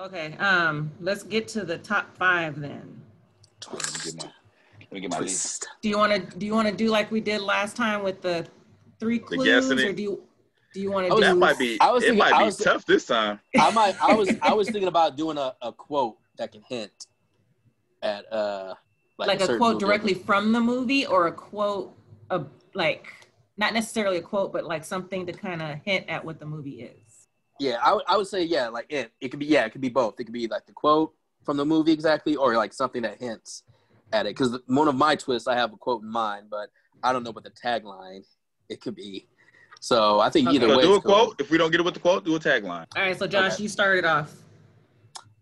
Okay, um, let's get to the top five then. Let me get my, let me get my list. Do you want to do you want to do like we did last time with the three clues, guessing or do you do you want to Oh, do? That might be. I was it thinking- might I be was- tough this time. I might. I was. I was thinking about doing a, a quote that can hint at uh like, a certain quote movie. directly from the movie, or a quote of like not necessarily a quote, but like something to kind of hint at what the movie is. Yeah, I would. Say yeah. Like it. It could be yeah. It could be both. It could be like the quote from the movie exactly, or like something that hints at it. Because one of my twists, I have a quote in mind, but I don't know what the tagline it could be. So I think Okay. either So way. do a it's cool. quote. If we don't get it with the quote, do a tagline. All right, so Josh, Okay. you started off.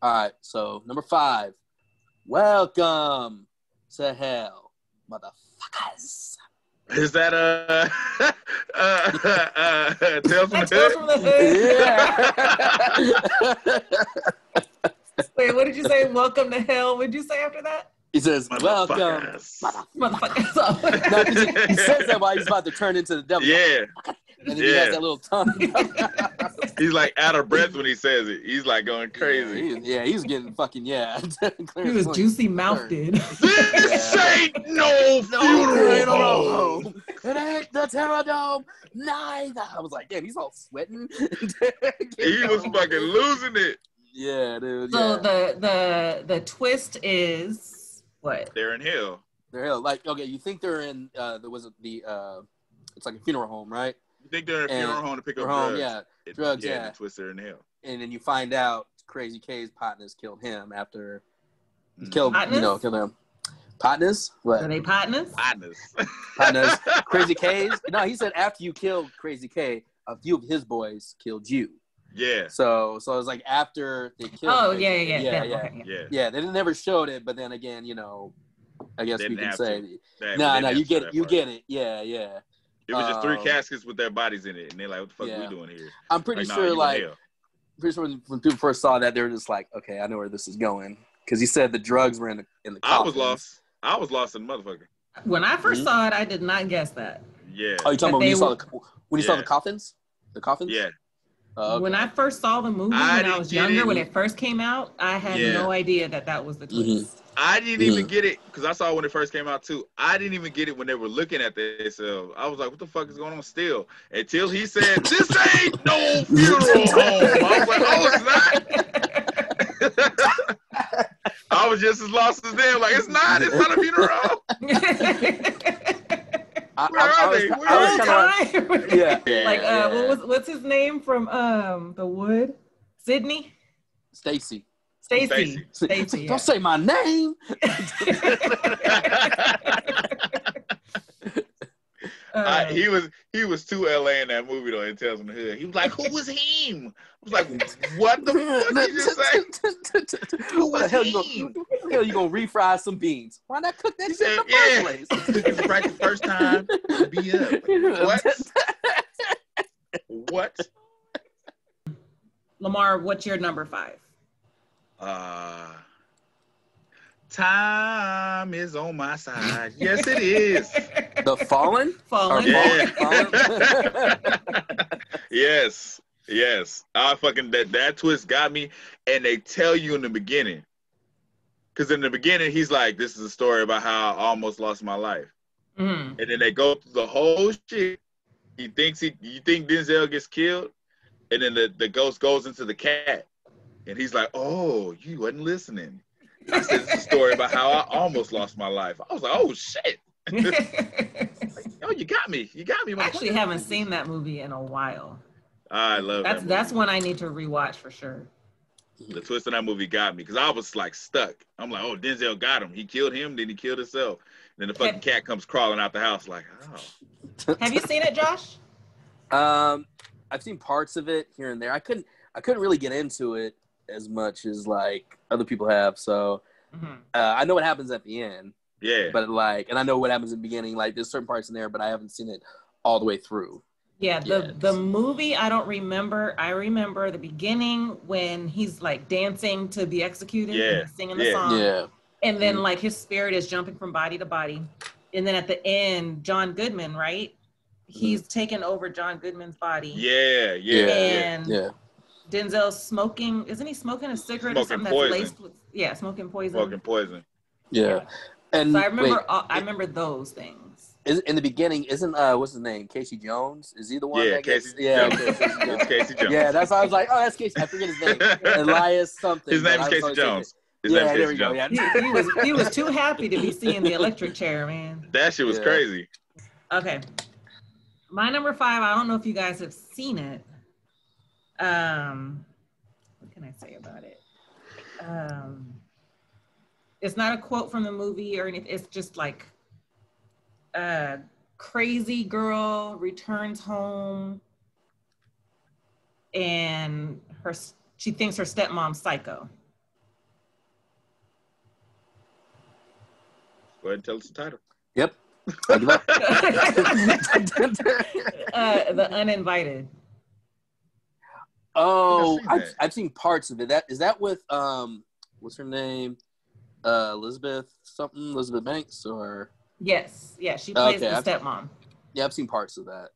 All right. So number five. Welcome to hell, motherfuckers. Is that uh, uh, uh, uh Tales from the Tales Hood? from the Hood. Yeah. Wait, what did you say? Welcome to hell. What did you say after that? he says, "Welcome." Motherfuckers. Motherfucker. No, 'cause he, he says that while he's about to turn into the devil. Yeah, And then he Yeah. has that little tongue. he's like out of breath when he says it. He's like going Yeah, crazy. yeah, he's getting fucking yeah. he was juicy mouthed. This ain't no No, funeral it ain't home. home. It ain't the Terror Dome. Neither. I was like, damn, he's all sweating. He was fucking losing it. Yeah, dude. So yeah. the the the twist is what? They're in hell. they're hell. Like, okay, you think they're in? Uh, there was the. Uh, it's like a funeral home, right? You think they're in a funeral home to pick up home, drugs? yeah. It- drugs, yeah. yeah. The twister in hell. And then you find out Crazy K's partners killed him after Mm. killed you know killed him. Partners? What? Are they partners? Partners. Partners. Crazy K's? No, he said after you killed Crazy K, a few of his boys killed you. yeah. So so it was like after they killed. Oh Crazy yeah, yeah, yeah. yeah, yeah, yeah. okay, yeah. Yeah. Yeah, they never showed it, but then again, you know, I guess we can say, to. That- no, we no, didn't you get it, you part. get it, yeah, yeah. It was just three Um, caskets with their bodies in it, and they're like, "What the fuck Yeah. we doing here?" I'm pretty Like, sure, you in like, hell. pretty sure when, when people first saw that, they were just like, okay, I know where this is going, because he said the drugs were in the in the. I was lost. I was lost in the motherfucker. When I 1st Mhm. saw it, I did not guess that. Yeah. Oh, you talking That about when they you saw the when you saw the coffins? The coffins? Yeah. Oh, okay. When I first saw the movie I when I was younger, it. when it first came out, I had Yeah. no idea that that was the Mhm. twist. I didn't Mm. even get it because I saw it when it first came out too. I didn't even get it when they were looking at themselves. I was like, "What the fuck is going on?" Still, until he said, "This ain't no funeral home." I was like, "Oh, it's not." I was just as lost as them. Like, it's not. It's not a funeral home. I, Where I, I are was, they? ki- Where I are was they? kind of Time. yeah, like uh, what was what's his name from um the Wood? Sydney, Stacy. Stacy, Stacey. Stacy. Don't say my name. I, Uh, he was he was too LA in that movie though. In Tales from the Hood, he was like, "Who was him?" I was like, "What the fuck did you say?" Who the was hell you he? gonna, hell you gonna refry some beans? Why not cook that shit in the "Yeah, first place? cooking the right the first time, be up." What? What? Lamar, what's your number five? Uh, time is on my side. Yes, it is. The Fallen? Fallen. Yeah. Fallen? yes, yes. I fucking that that twist got me, and they tell you in the beginning, because in the beginning he's like, "This is a story about how I almost lost my life," Mhm. and then they go through the whole shit. He thinks he, you think Denzel gets killed, and then the the ghost goes into the cat, and he's like, "Oh, you wasn't listening." I said, "It's a story about how I almost lost my life." I was like, "Oh shit." Oh, you got me. You got me. I actually motherfucker. haven't seen that movie in a while. I love That's that that's one I need to rewatch for sure. the twist in that movie got me because I was like stuck. I'm like, oh, Denzel got him. He killed him, then he killed himself. then the fucking cat comes crawling out the house like, oh, Have you seen it, Josh? Um, I've seen parts of it here and there. I couldn't I couldn't really get into it as much as like other people have. So Mhm. uh, I know what happens at the end, yeah. but like, and I know what happens in the beginning. Like, there's certain parts in there, but I haven't seen it all the way through. Yeah, the Yes. the movie I don't remember. I remember the beginning when he's like dancing to be executed, Yeah, and singing the song, yeah, and then Mhm. like his spirit is jumping from body to body, and then at the end, John Goodman, right? He's taken over John Goodman's body. yeah, yeah, yeah. And yeah. Denzel smoking. Isn't he smoking a cigarette or something poison. that's laced with? Yeah, smoking poison. Smoking poison. Yeah. And So I remember. wait, all, I remember those things. is, in the beginning, isn't uh what's his name? Casey Jones? Is he the one? Yeah, that gets, Casey Yeah, Jones. okay, Casey Jones. Casey Jones. Yeah, that's why I was like, oh, that's Casey. I forget his name. Elias something. His name is Casey Jones. His yeah, name's there Casey we go. Jones. Yeah. He, he was he was too happy to be seeing the electric chair, man. That shit was Yeah. crazy. Okay. My number five, I don't know if you guys have seen it. Um, what can I say about it? Um, it's not a quote from the movie or anything. It's just like a crazy girl returns home and her she thinks her stepmom's psycho. Go ahead and tell us the title. Yep. I give up. Uh, the uninvited. Oh, seen I've. I've seen parts of it. That is that with um, what's her name? Uh, Elizabeth something, Elizabeth Banks, or Yes, yeah, she plays Okay, the I've- stepmom. yeah, I've seen parts of that.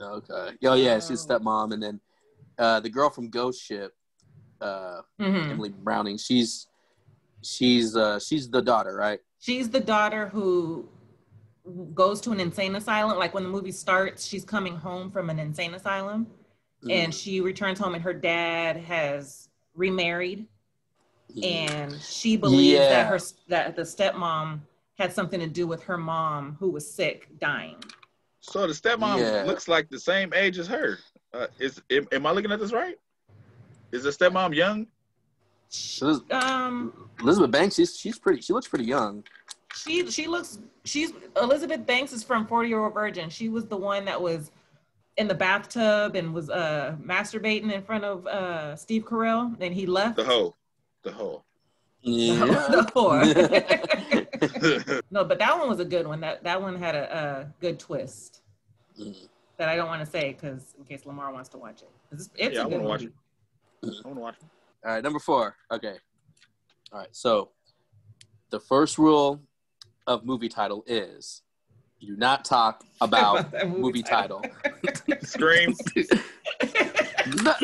Okay. Oh yeah, she's Oh. stepmom, and then uh, the girl from Ghost Ship, uh, Mhm. Emily Browning. She's she's uh, she's the daughter, right? She's the daughter who goes to an insane asylum. Like when the movie starts, she's coming home from an insane asylum Mm-hmm. and she returns home and her dad has remarried and she believes Yeah. that her that the stepmom had something to do with her mom who was sick dying. So the stepmom Yeah. looks like the same age as her. Uh, is am, am I looking at this right? Is the stepmom young? Liz- Um Elizabeth Banks, she's she's pretty. She looks pretty young. she she looks she's Elizabeth Banks is from 40 Year Old Virgin. She was the one that was in the bathtub and was uh masturbating in front of uh Steve Carell. and he left. The hoe. The hoe. Yeah. The whore. no, but that one was a good one. That that one had a, a good twist Mhm. that I don't want to say because in case Lamar wants to watch it. It's, it's Yeah, a I wanna watch movie. I want to watch it. All right, number four. Okay. All right. So, the first rule of movie title is you do not talk about that movie title. Scream. no,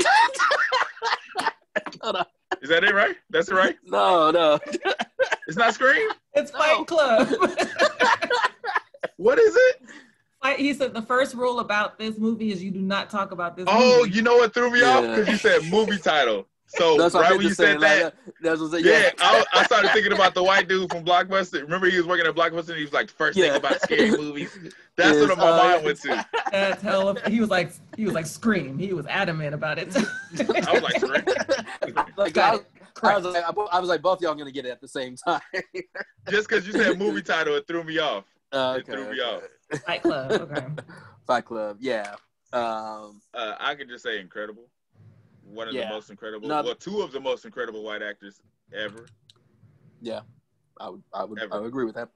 no, Is that it right? That's it right? no, no. It's not Scream? It's No. Fight Club. What is it? He said the first rule about this movie is you do not talk about this. Oh, movie. you know what threw me off? Because you said movie title. So That's what right when you said that, Like, that's what I said. yeah, Yeah. I, I started thinking about the white dude from Blockbuster. Remember he was working at Blockbuster and he was like, first Yeah. thing about scary movies. That's Is, what my uh, mind went to. That's hell of, he was like he was like scream. He was adamant about it. I was like, Scream? like, I. I was like, I was like, both y'all gonna get it at the same time. Just because you said movie title, it threw me off. Uh, It threw me off. Fight Club. Okay. Fight Club, yeah. Um, Uh, I could just say incredible. One of Yeah. the most incredible, No. well, two of the most incredible white actors ever. yeah, I would, I would, I would agree with that.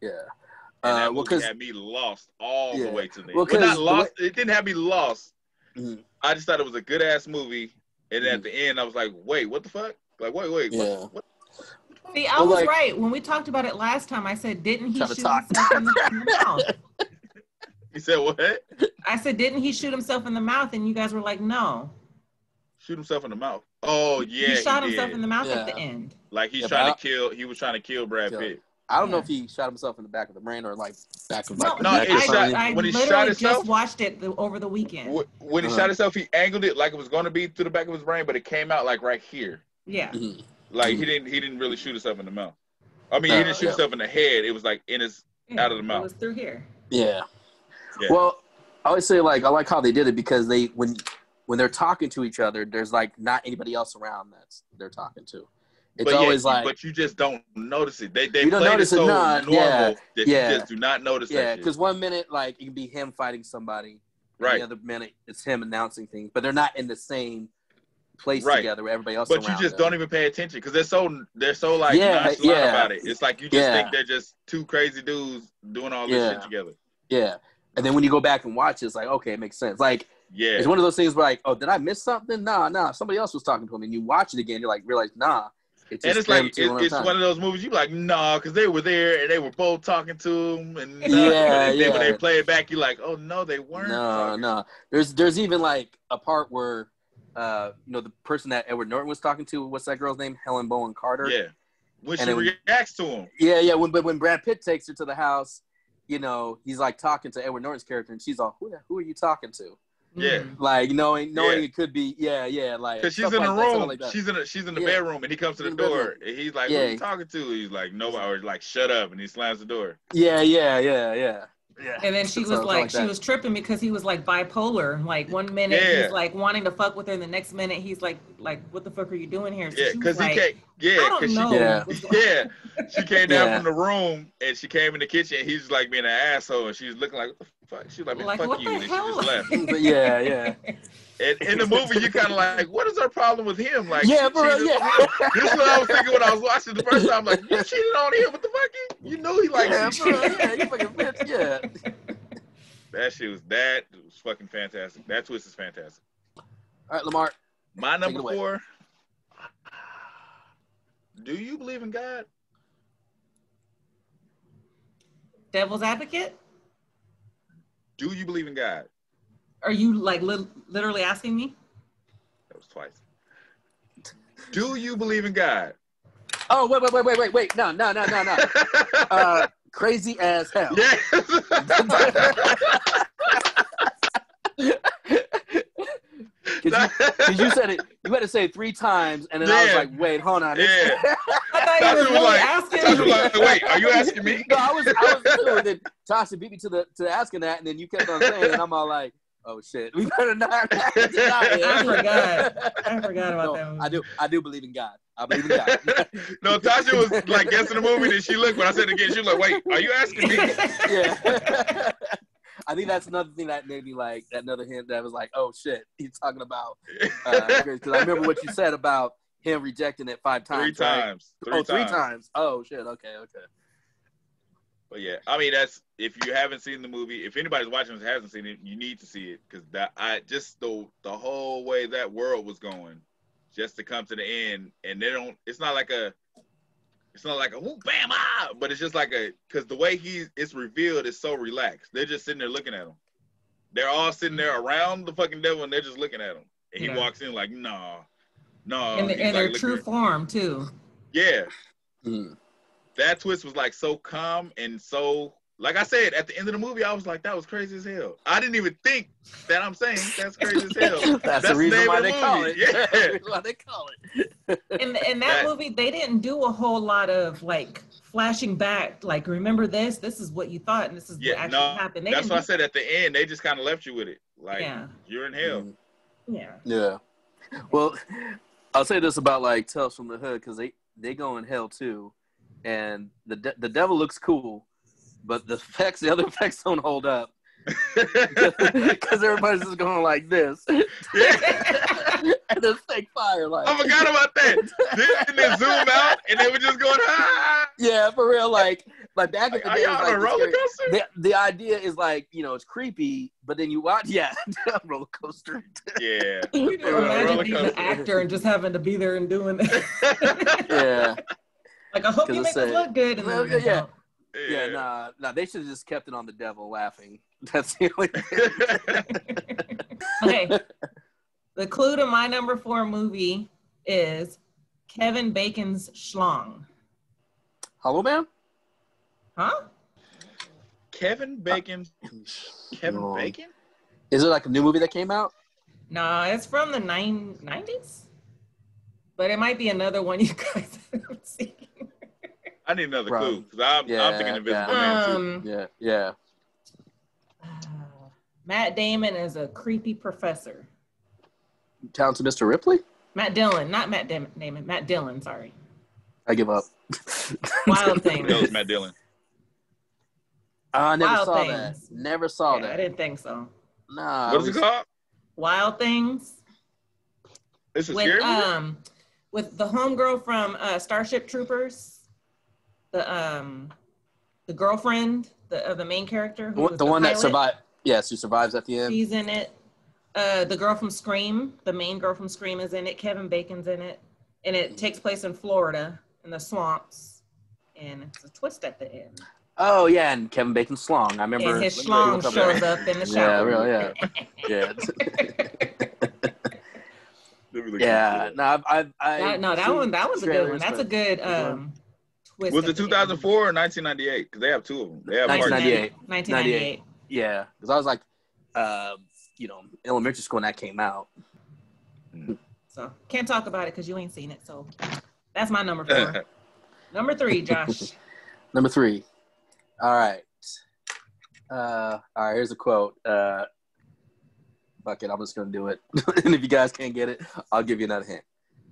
Yeah. And Uh, that well, movie because had me lost all Yeah. the way to the end. Well, Well, 'cause not the lost. It didn't have me lost. Mhm. I just thought it was a good ass movie, and then Mhm. at the end, I was like, "Wait, what the fuck? Like, wait, wait, Yeah. what, what? See, I Well, was like- right when we talked about it last time. I said, didn't he shoot talk. himself in the, in the mouth? You said what? I said, didn't he shoot himself in the mouth? And you guys were like, no. Shoot himself in the mouth. Oh yeah, he shot did. himself in the mouth at the end. Like he's Yeah, trying to kill. He was trying to kill Brad Kill. Pitt. I don't know if he shot himself in the back of the brain or like back of No, like the No, neck it I, shot- I when he shot literally himself- just watched it the, over the weekend. Wh- When he Uh-huh. shot himself, he angled it like it was going to be through the back of his brain, but it came out like right here. Yeah. Mhm. Like he didn't. He didn't really shoot himself in the mouth. I mean, Uh, he didn't shoot yeah. himself in the head. It was like in his. yeah. Out of the mouth. It was through here. Yeah. Yeah. Well, I always say like I like how they did it because they when when they're talking to each other, there's like not anybody else around that's they're talking to. It's but always you- like but you just don't notice it. They they You don't notice it, so normal yeah, that yeah. you just do not notice yeah, that. because one minute like it can be him fighting somebody, Right. the other minute it's him announcing things, but they're not in the same place Right. together where everybody else. But you just them. don't even pay attention because they're so they're so like Yeah, nonchalant yeah. about it. It's like you just Yeah. think they're just two crazy dudes doing all this Yeah. shit together. Yeah, and then when you go back and watch, it, it's like okay, it makes sense. Like Yeah. it's one of those things where like, oh, did I miss something? Nah, nah, somebody else was talking to him, and you watch it again, you're like, realize, nah, it's and it's like them it, two at a it's time. one of those movies you like nah because they were there and they were both talking to him and nah. Yeah, and then when they play it back you're like oh no they weren't No, talking. no. There's there's even like a part where uh, you know, the person that Edward Norton was talking to. What's that girl's name? Helen Bonham Carter. Yeah. When And she reacts to him. Yeah, yeah. When but when Brad Pitt takes her to the house, you know, he's like talking to Edward Norton's character, and she's all, "Who who are you talking to?" Yeah. Mhm. Like knowing knowing Yeah. it could be, yeah, yeah. Like Cause she's stuff in the like that, room. like she's in a, she's in the Yeah. bedroom, and he comes to the door, and he's like, "Who Yeah. are you talking to?" He's like, "Nobody." Or like, "Shut up!" And he slams the door. yeah, yeah, yeah, yeah, yeah. And then she was so like, she was tripping because he was like bipolar. Like one minute Yeah. he's like wanting to fuck with her, and the next minute he's like, like, what the fuck are you doing here? So Yeah, because he like, can't. Yeah, I don't because she. Yeah. Yeah, she came down Yeah. from the room and she came in the kitchen. And he's like being an asshole, and she's looking like, "What the fuck?" She was like, "Man, Like, fuck what you," the and hell? she just left. But yeah, yeah, And in the movie, you kind of like, "What is her problem with him?" Like, yeah, she for real, cheated- yeah. This is what I was thinking when I was watching the first time. Like, you cheated on him? What the fuck? You know he likes yeah, you. for real, yeah, you fucking bitch, yeah. That shit was that was fucking fantastic. That twist is fantastic. All right, Lamar. My number four. Do you believe in God? Devil's advocate? Do you believe in God? Are you like li- literally asking me? That was twice. Do you believe in God? Oh, wait, wait, wait, wait, wait, wait. No, no, no, no, no. Uh, crazy as hell. yes. Because you, 'cause you said it, you had to say it three times, and then I was like, wait, hold on. Yeah. I thought you were was really like- asking Tasha was like, wait, are you asking me? no, I was, I was too. And then Tasha beat me to the to asking that, and then you kept on saying, and I'm all like, oh shit, we better not. deny. I forgot. I forgot about No, that movie. I do. I do believe in God. I believe in God. No, Tasha was like guessing the movie, then she looked when I said it again. She was like, wait, are you asking me? yeah. I think that's another thing that made me like that. Another hint that was like, oh shit, he's talking about uh, because I remember what you said about him rejecting it five Three times. right? times. Three oh, three times. times. Oh shit. Okay. Okay. But yeah, I mean that's if you haven't seen the movie, if anybody's watching this hasn't seen it, you need to see it because that I just the the whole way that world was going, just to come to the end, and they don't. It's not like a, it's not like a whoop bam ah, but it's just like a because the way he it's revealed is so relaxed. They're just sitting there looking at him. They're all sitting there around the fucking devil, and they're just looking at him. And he Yeah. walks in like, nah, no. And, the, He's like their true form too. yeah, Mm. That twist was like so calm and so like I said at the end of the movie, I was like, that was crazy as hell. I didn't even think that I'm saying that's crazy as hell. That's, That's the the reason name why of the they call it. Yeah. That's why they call it. In, in that That- movie, they didn't do a whole lot of like flashing back, like remember this, this is what you thought, and this is what actually no, happened. They that's didn't what I said at the end. They just kind of left you with it, like Yeah. you're in hell. Mm. Yeah. Yeah. Well, I'll say this about like Tales from the Hood because they they go in hell too, and the de- the devil looks cool, but the effects, the other effects don't hold up because everybody's just going like this, and there's fake fire like. I forgot about that. Then they zoom out and they were just going, ah. Yeah, for real. Like like back in the day, it y'all was, on a like, roller the, coaster? the the idea is like you know it's creepy, but then you watch yeah roller coaster. Yeah. You know, imagine being an actor and just having to be there and doing that. yeah. Like, I hope you make said- us look good. And then, yeah, yeah. yeah. Yeah, nah, nah. They should have just kept it on the devil laughing. That's the only. Thing. okay. The clue to my number four movie is Kevin Bacon's Schlong. Hello, Man. Huh? Kevin Bacon. Kevin No. Bacon? Is it like a new movie that came out? No, it's from the nine, 90s. But it might be another one you guys haven't seen. I need another Bro. clue because I'm, Yeah, I'm thinking Invisible yeah. Man too. Um, Yeah, yeah. uh, Matt Damon is a creepy professor. Talented Mr. Ripley. Matt Dillon, not Matt Dam- Damon, Matt Dillon, sorry. I give up. Wild That Things. was Matt Dillon. I never Wild saw Things. that. Never saw Yeah, I didn't think so. Nah. What is it called? Wild Things. It's a with scary movie? um with the homegirl from uh, Starship Troopers, the um the girlfriend the, of the main character, The who one, was the one that pilot. survived. Yes, who survives at the end. She's in it. Uh, the girl from Scream, the main girl from Scream, is in it. Kevin Bacon's in it, and it takes place in Florida in the swamps, and it's a twist at the end. Oh yeah, and Kevin Bacon's Slong. I remember. And his let me schlong up shows up in the Yeah, shower. real, yeah. Yeah. Yeah, no, I've, I've I That, no, that seen one that was a good one. That's a good um twist. Was it the end. 2004 or 1998? Because they have two of them. They have part 1998. 1998. Yeah, because I was like, uh, you know, elementary school when that came out. So can't talk about it because you ain't seen it. So that's my number four. number three, Josh. Number three. All right. Uh, all right. Here's a quote. Uh, fuck it. I'm just gonna do it. and if you guys can't get it, I'll give you another hint.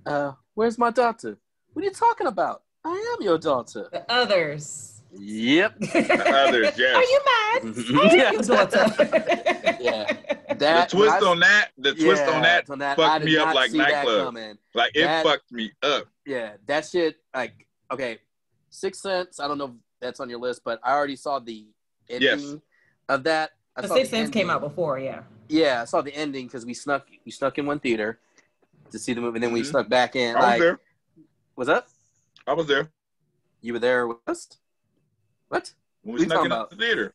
Uh, where's my daughter? What are you talking about? I am your daughter. The others. Yep. others, yes. Are you mad? I am your daughter. Yeah. the That twist I- on that, the twist yeah, on that, on that, fucked me up like nightclub. coming. like it That- fucked me up. Yeah, that shit. Like, okay, Six Sense. I don't know if that's on your list, but I already saw the ending Yes. of that. I The saw Sixth Sense came out before, yeah. Yeah, I saw the ending because we snuck we snuck in one theater to see the movie, and then we Mhm. snuck back in. I was like, there. was that I was there you were there with us? What? when we you snuck in about? the theater.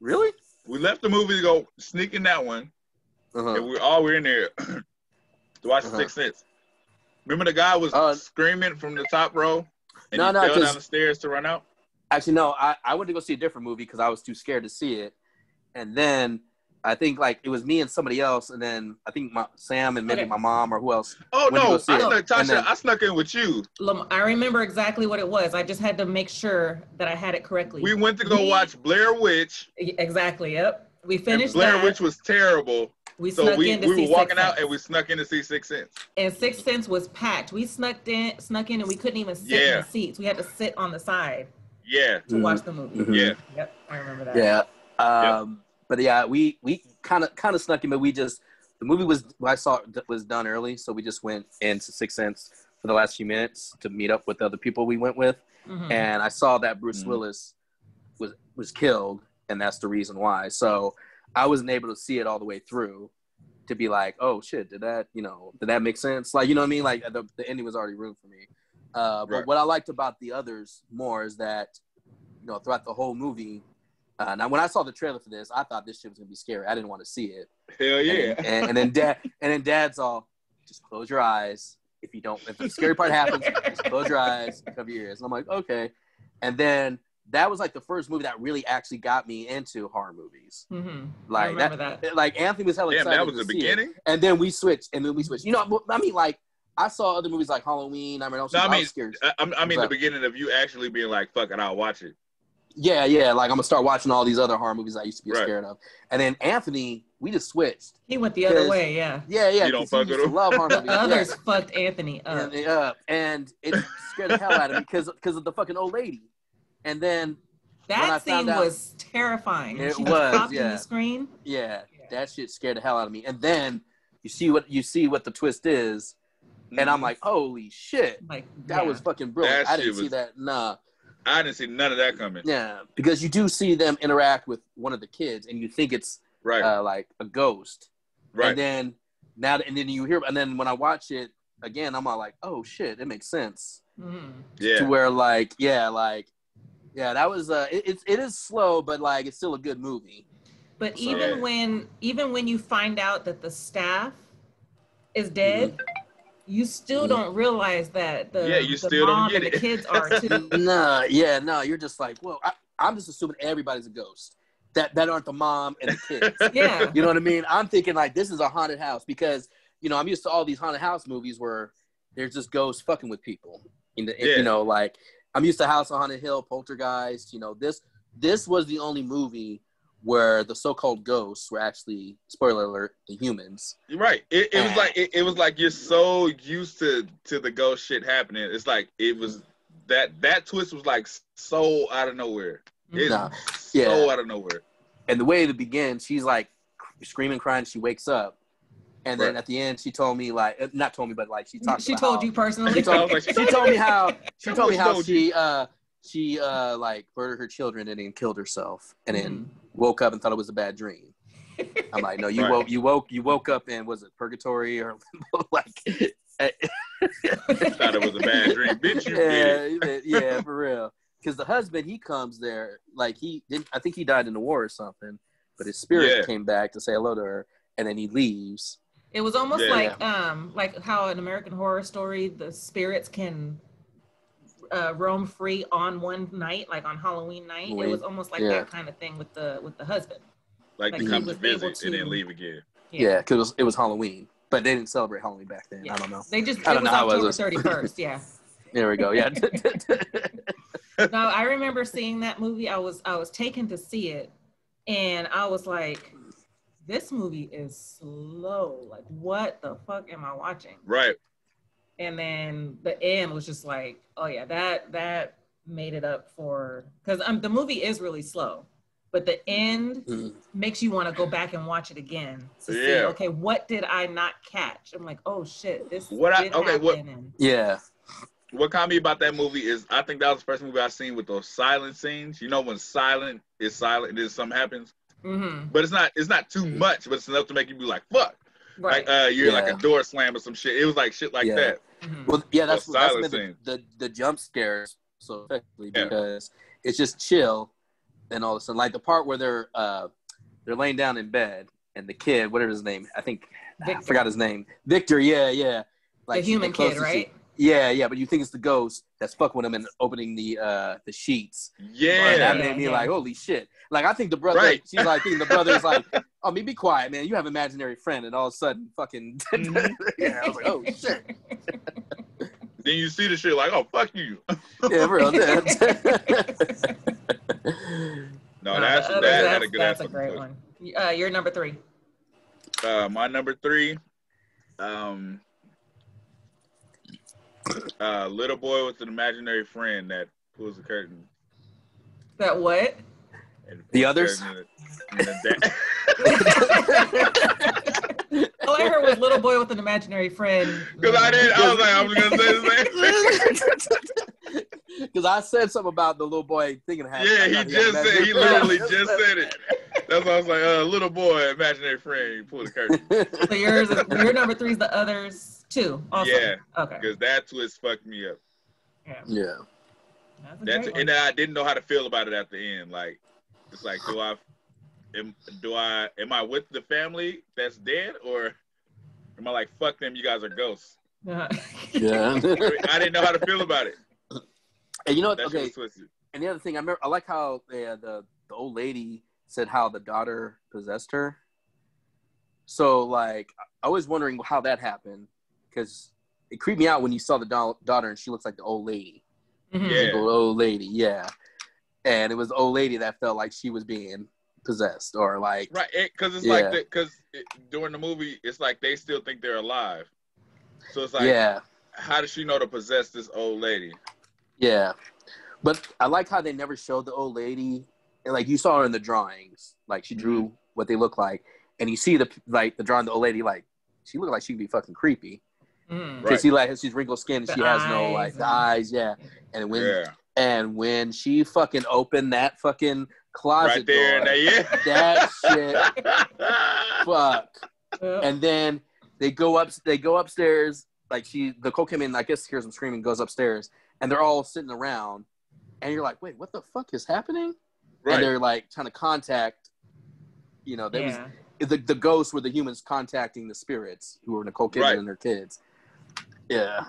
Really? We left the movie to go sneak in that one, Uh-huh. and we all were in there to watch Uh-huh. Sixth Sense. Remember the guy was Uh, screaming from the top row, and No, he no, fell down the stairs to run out. Actually, no. I, I went to go see a different movie because I was too scared to see it, and then I think like it was me and somebody else, and then I think my Sam and maybe Okay. my mom or who else. Oh Went to go no, I snuck, Tasha, then- I snuck in with you. I remember exactly what it was. I just had to make sure that I had it correctly. We went to go We- watch Blair Witch. exactly. Yep. We And finished Blair that. Witch was terrible, we so snuck we, in to we see were walking Sixth out Sense. and we snuck in to see Six Sense. and Six Sense was packed. We snuck in, snuck in, and we couldn't even sit in the seats. We had to sit on the side Yeah, to Mhm. watch the movie. Mhm. yeah. Yep, I remember that. Yeah. Um, But yeah, we we kind of kind of snuck in, but we just the movie was I saw it was done early, so we just went into Six Sense for the last few minutes to meet up with the other people we went with, Mhm. and I saw that Bruce Mhm. Willis was was killed, and that's the reason why. So I wasn't able to see it all the way through to be like, oh shit, did that you know did that make sense? Like you know what I mean? Like the, the ending was already ruined for me. Uh, but Right. what I liked about the others more is that you know throughout the whole movie. Uh, now, when I saw the trailer for this, I thought this shit was gonna be scary. I didn't want to see it. Hell yeah. And, and, and then dad, and then dad's all, just close your eyes. If you don't, if the scary part happens, just close your eyes, cover your ears. And I'm like, okay. And then that was like the first movie that really actually got me into horror movies. Mhm. Like remember that, that. like Anthony was hella Damn, excited that was to the see it. beginning. And then we switched, and then we switched. You know, I mean, like I saw other movies like Halloween. I mean, I was, No, I I mean, was scared. I, I'm- I mean, What's the beginning of you actually being like, "Fuck it, I'll watch it." Yeah, yeah. Like I'm gonna start watching all these other horror movies I used to be Right. scared of. And then Anthony, we just switched. He went the other way. Yeah. Yeah, yeah. You don't 'cause he fuck used with him? Love horror The movies. yeah. others fucked Anthony up. and, uh, and it scared the hell out of me because because of the fucking old lady. And then when I that scene found out- was terrifying. When It she was, popped in yeah. the screen. yeah, Yeah. that shit scared the hell out of me. And then you see what you see what the twist is, and I'm like, holy shit, Like that yeah. was fucking brilliant. That I didn't shit see that. Nah, I didn't see none of that coming. yeah, because you do see them interact with one of the kids, and you think it's Right, uh, like a ghost. right. And then now, and then you hear, and then when I watch it again, I'm all like, oh shit, it makes sense. Mhm. yeah, to where like yeah like yeah that was uh it, it's it is slow but like it's still a good movie But So- even Yeah. when even when you find out that the staff is dead, you still don't realize that the, Yeah, you the still don't mom get and the kids are too. nah yeah no you're just like well, I, i'm just assuming everybody's a ghost that that aren't the mom and the kids yeah. you know what i mean i'm thinking like this is a haunted house because you know i'm used to all these haunted house movies where there's just ghosts fucking with people in the, Yeah. you know like i'm used to house on haunted hill poltergeist you know this this was the only movie where the so-called ghosts were actually spoiler alert the humans right. It, it was like it, it was like you're so used to to the ghost shit happening. It's like it was that that twist was like so out of nowhere. It's Nah. so Yeah. out of nowhere. and the way it begins, she's like screaming, crying. She wakes up, and then Right. at the end, she told me like, uh, not told me, but like she talked. She about told how- you personally. She told, she told me how she told me how she uh she uh like murdered her children and then killed herself, and then Mhm. Woke up and thought it was a bad dream. I'm like, no, you Right. woke you woke you woke up and was it purgatory or like? Thought it was a bad dream. Bitch, you did it. yeah, yeah, for real. Because the husband, he comes there, like he didn't. I think he died in the war or something, but his spirit Yeah. came back to say hello to her, and then he leaves, It was almost Yeah. like um like how in American Horror Story the spirits can uh, roam free on one night, like on Halloween night. It was almost like Yeah. that kind of thing with the with the husband. Like, Like, to he come to was able visit and then leave again. Yeah, because it was, it was Halloween, but they didn't celebrate Halloween back then. Yeah. I don't know. They just I don't was know how it October was. thirty first. Yeah. There we go. Yeah. no, I remember seeing that movie. I was I was taken to see it, and I was like, "This movie is slow. Like, what the fuck am I watching?" Right. And then the end was just like, "Oh yeah, that that made it up for because um the movie is really slow, but the end Mm. makes you want to go back and watch it again to see, okay, what did I not catch? I'm like, oh shit, this is What I- okay, what- and- yeah. What caught me about that movie is I think that was the first movie I seen with those silent scenes. You know when silent is silent and then something happens, Mhm. but it's not it's not too much, but it's enough to make you be like fuck, right. like uh you're like a door slam or some shit. It was like shit like Yeah. that. Mhm. Well, yeah, that's The that's silent meant the, the the jump scares so effectively Yeah. because it's just chill, and all of a sudden, like the part where they're uh they're laying down in bed and the kid, whatever his name, I think I forgot his name, Victor. Yeah, yeah. the human kid, closest he- right? yeah, yeah, but you think it's the ghost that's fucking with him and opening the uh the sheets. And Yeah. that made me yeah. like, holy shit. Like I think the brother Right. she's like thinking the brother's like, Oh me be quiet, man. You have an imaginary friend and all of a sudden fucking Mhm. Yeah, I was like, Oh shit. Then you see the shit like, oh fuck you. Yeah, for real. No, No, that's the other- that had that's, a good that's ass a great one. Uh, you're number three. Uh, my number three, um, uh, little boy with an imaginary friend that pulls the curtain. That what? And The pulls others? curtain and the- and the All I heard was little boy with an imaginary friend. Because I did, I was like, I was gonna say the same. Because I said something about the little boy thinking half. Yeah, he just said, he imaginary literally just said it. That's why I was like, uh, little boy, imaginary friend, pull the curtain. So yours, is, your number three is the others two. Also. Yeah. Okay. Because that twist fucked me up. Yeah. yeah. That's That's great one. and I didn't know how to feel about it at the end. Like, it's like, do I, am, do I, am I with the family that's dead, or am I like, fuck them, you guys are ghosts? Uh, Yeah. I didn't know how to feel about it. and you know what? That Okay. And the other thing, I remember, I like how the the, the old lady said how the daughter possessed her. So like, I was wondering how that happened because it creeped me out when you saw the da- daughter and she looks like the old lady, mhm. Yeah. the old lady, yeah. And it was the old lady that felt like she was being possessed or like, Right, because it's Yeah. like because during the movie, it's like they still think they're alive. So it's like, yeah, how does she know to possess this old lady? yeah. But I like how they never showed the old lady, and like you saw her in the drawings, like she drew Mm-hmm. what they look like, and you see the like the drawing of the old lady, like she looked like she'd be fucking creepy. Because Right. she like she's wrinkled skin and The she has no like the eyes, yeah. And when Yeah, and when she fucking opened that fucking closet right there, door, and that, yeah. that shit, fuck. Well, And then they go up, they go upstairs. Like she, Nicole came in. I guess hears them screaming, goes upstairs, and they're all sitting around. And you're like, wait, what the fuck is happening? And they're like trying to contact. You know, there yeah. was the the ghosts were the humans contacting the spirits who were Nicole Kidman Right. and her kids. Yeah.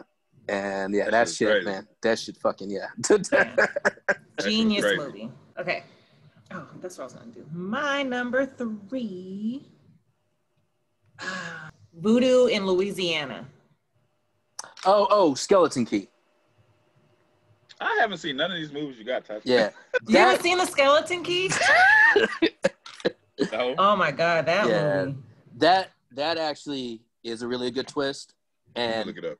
And yeah, That that, shit, crazy. man. That shit fucking yeah. Genius movie. Okay. Oh, that's what I was gonna do. My number three. Ah, Voodoo in Louisiana. oh, oh, Skeleton Key. I haven't seen none of these movies you got, Tasha. Yeah. You That- haven't seen the Skeleton Key? No. Oh my god, that Yeah. movie. that that actually is a really good twist. And Look it up.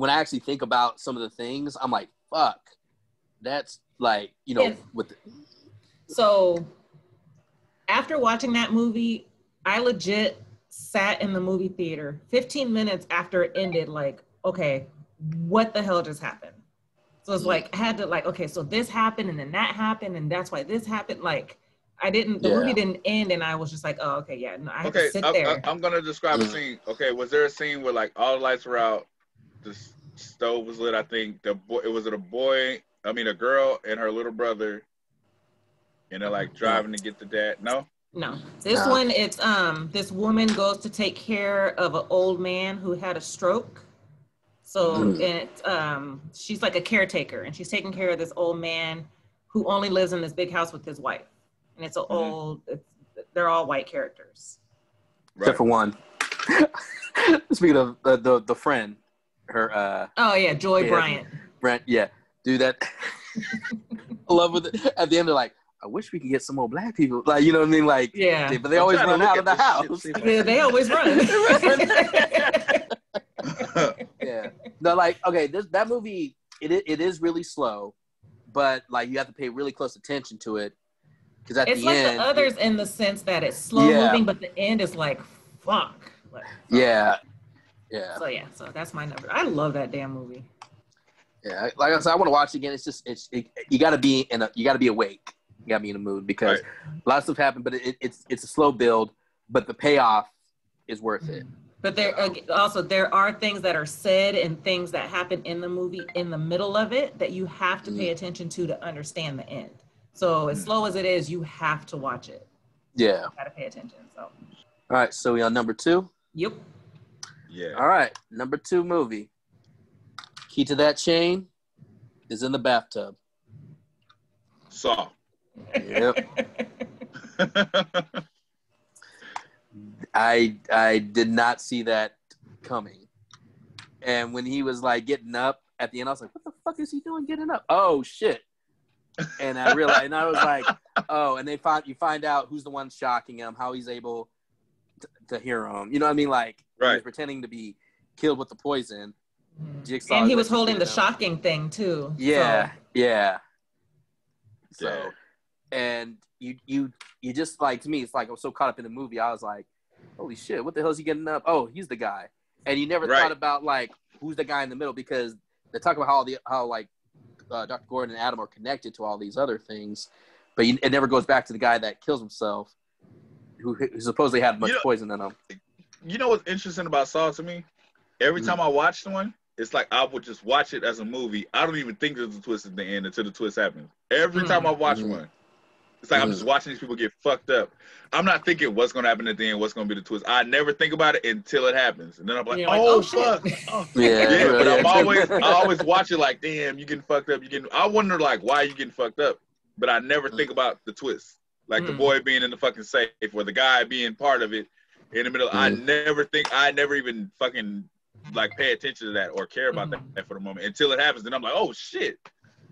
When I actually think about some of the things, I'm like, fuck. That's like, you know, And- with the, So after watching that movie, I legit sat in the movie theater 15 minutes after it ended, like, okay, what the hell just happened? So it's like I had to like, okay, so this happened and then that happened, and that's why this happened. Like I didn't the Yeah. movie didn't end and I was just like, oh, okay, yeah, no, I have Okay, to sit I, there. I, am gonna describe a Mhm. scene. Okay, was there a scene where like all the lights were out, the stove was lit? I think the boy. It was a boy. I mean, a girl and her little brother, and they're like driving to get the dad. No. No, this No. one it's um this woman goes to take care of an old man who had a stroke. So Mm. it um she's like a caretaker and she's taking care of this old man who only lives in this big house with his wife. And it's an Mhm. old it's, they're all white characters. except for one. Speaking of uh, the the friend, her uh Oh yeah, Joy Yeah. Bryant. Brent, yeah, do that. I love with it. At the end, they're like, "I wish we could get some more black people." Like, you know what I mean? Like, Yeah. they- but they I'm always run out of the house. shit, see if They, they always run. yeah. No, like okay, this that movie it it is really slow, but like you have to pay really close attention to it because at it's the like end, the others in the sense that it's slow Yeah. moving, but the end is like fuck. Like, yeah, yeah, So yeah, so that's my number. I love that damn movie. yeah. Like I said, I want to watch it again. It's just it's it, you got to be in a you got to be awake. You got to be in the mood because Right. a lot of stuff happened, but it, it's it's a slow build, but the payoff is worth it. But there also there are things that are said and things that happen in the movie in the middle of it that you have to pay mm-hmm. attention to to understand the end. So as mm. slow as it is, you have to watch it. Yeah. You gotta pay attention. So All right, so we on number two. yep. Yeah. All right, number two movie. Key to that chain is in the bathtub. Saw. Yep. I I did not see that coming. And when he was like getting up at the end, I was like, "What the fuck is he doing getting up?" Oh shit! And I realized, and I was like, "Oh!" And they find you find out who's the one shocking him, how he's able to, to hear him. You know what I mean? Like he was Right. pretending to be killed with the poison. Jigsaw and he was holding the him. shocking thing too. Yeah, yeah. So, Yeah. and you you you just like to me, it's like I was so caught up in the movie. I was like, holy shit, what the hell is he getting up? Oh, he's the guy. And you never Right. thought about like who's the guy in the middle because they talk about how the how like uh, Dr. Gordon and Adam are connected to all these other things, but you, it never goes back to the guy that kills himself, who, who supposedly had much You know- poison in him. You know what's interesting about Saw to me? Every Mhm. time I watch one, it's like I would just watch it as a movie. I don't even think there's a twist at the end until the twist happens. Every Mhm. time I watch Mhm. one, it's like I'm just watching these people get fucked up. I'm not thinking what's gonna happen at the end, what's gonna be the twist. I never think about it until it happens, and then I'm like, You're like, oh, oh, fuck. Oh. Yeah, Yeah, but I'm always I always watch it like, damn, you getting fucked up. You getting. I wonder like why you getting fucked up, but I never think about the twist, like the Mm. boy being in the fucking safe or the guy being part of it in the middle. I never think I never even fucking like pay attention to that or care about Mhm. that for the moment until it happens. Then I'm like, oh shit,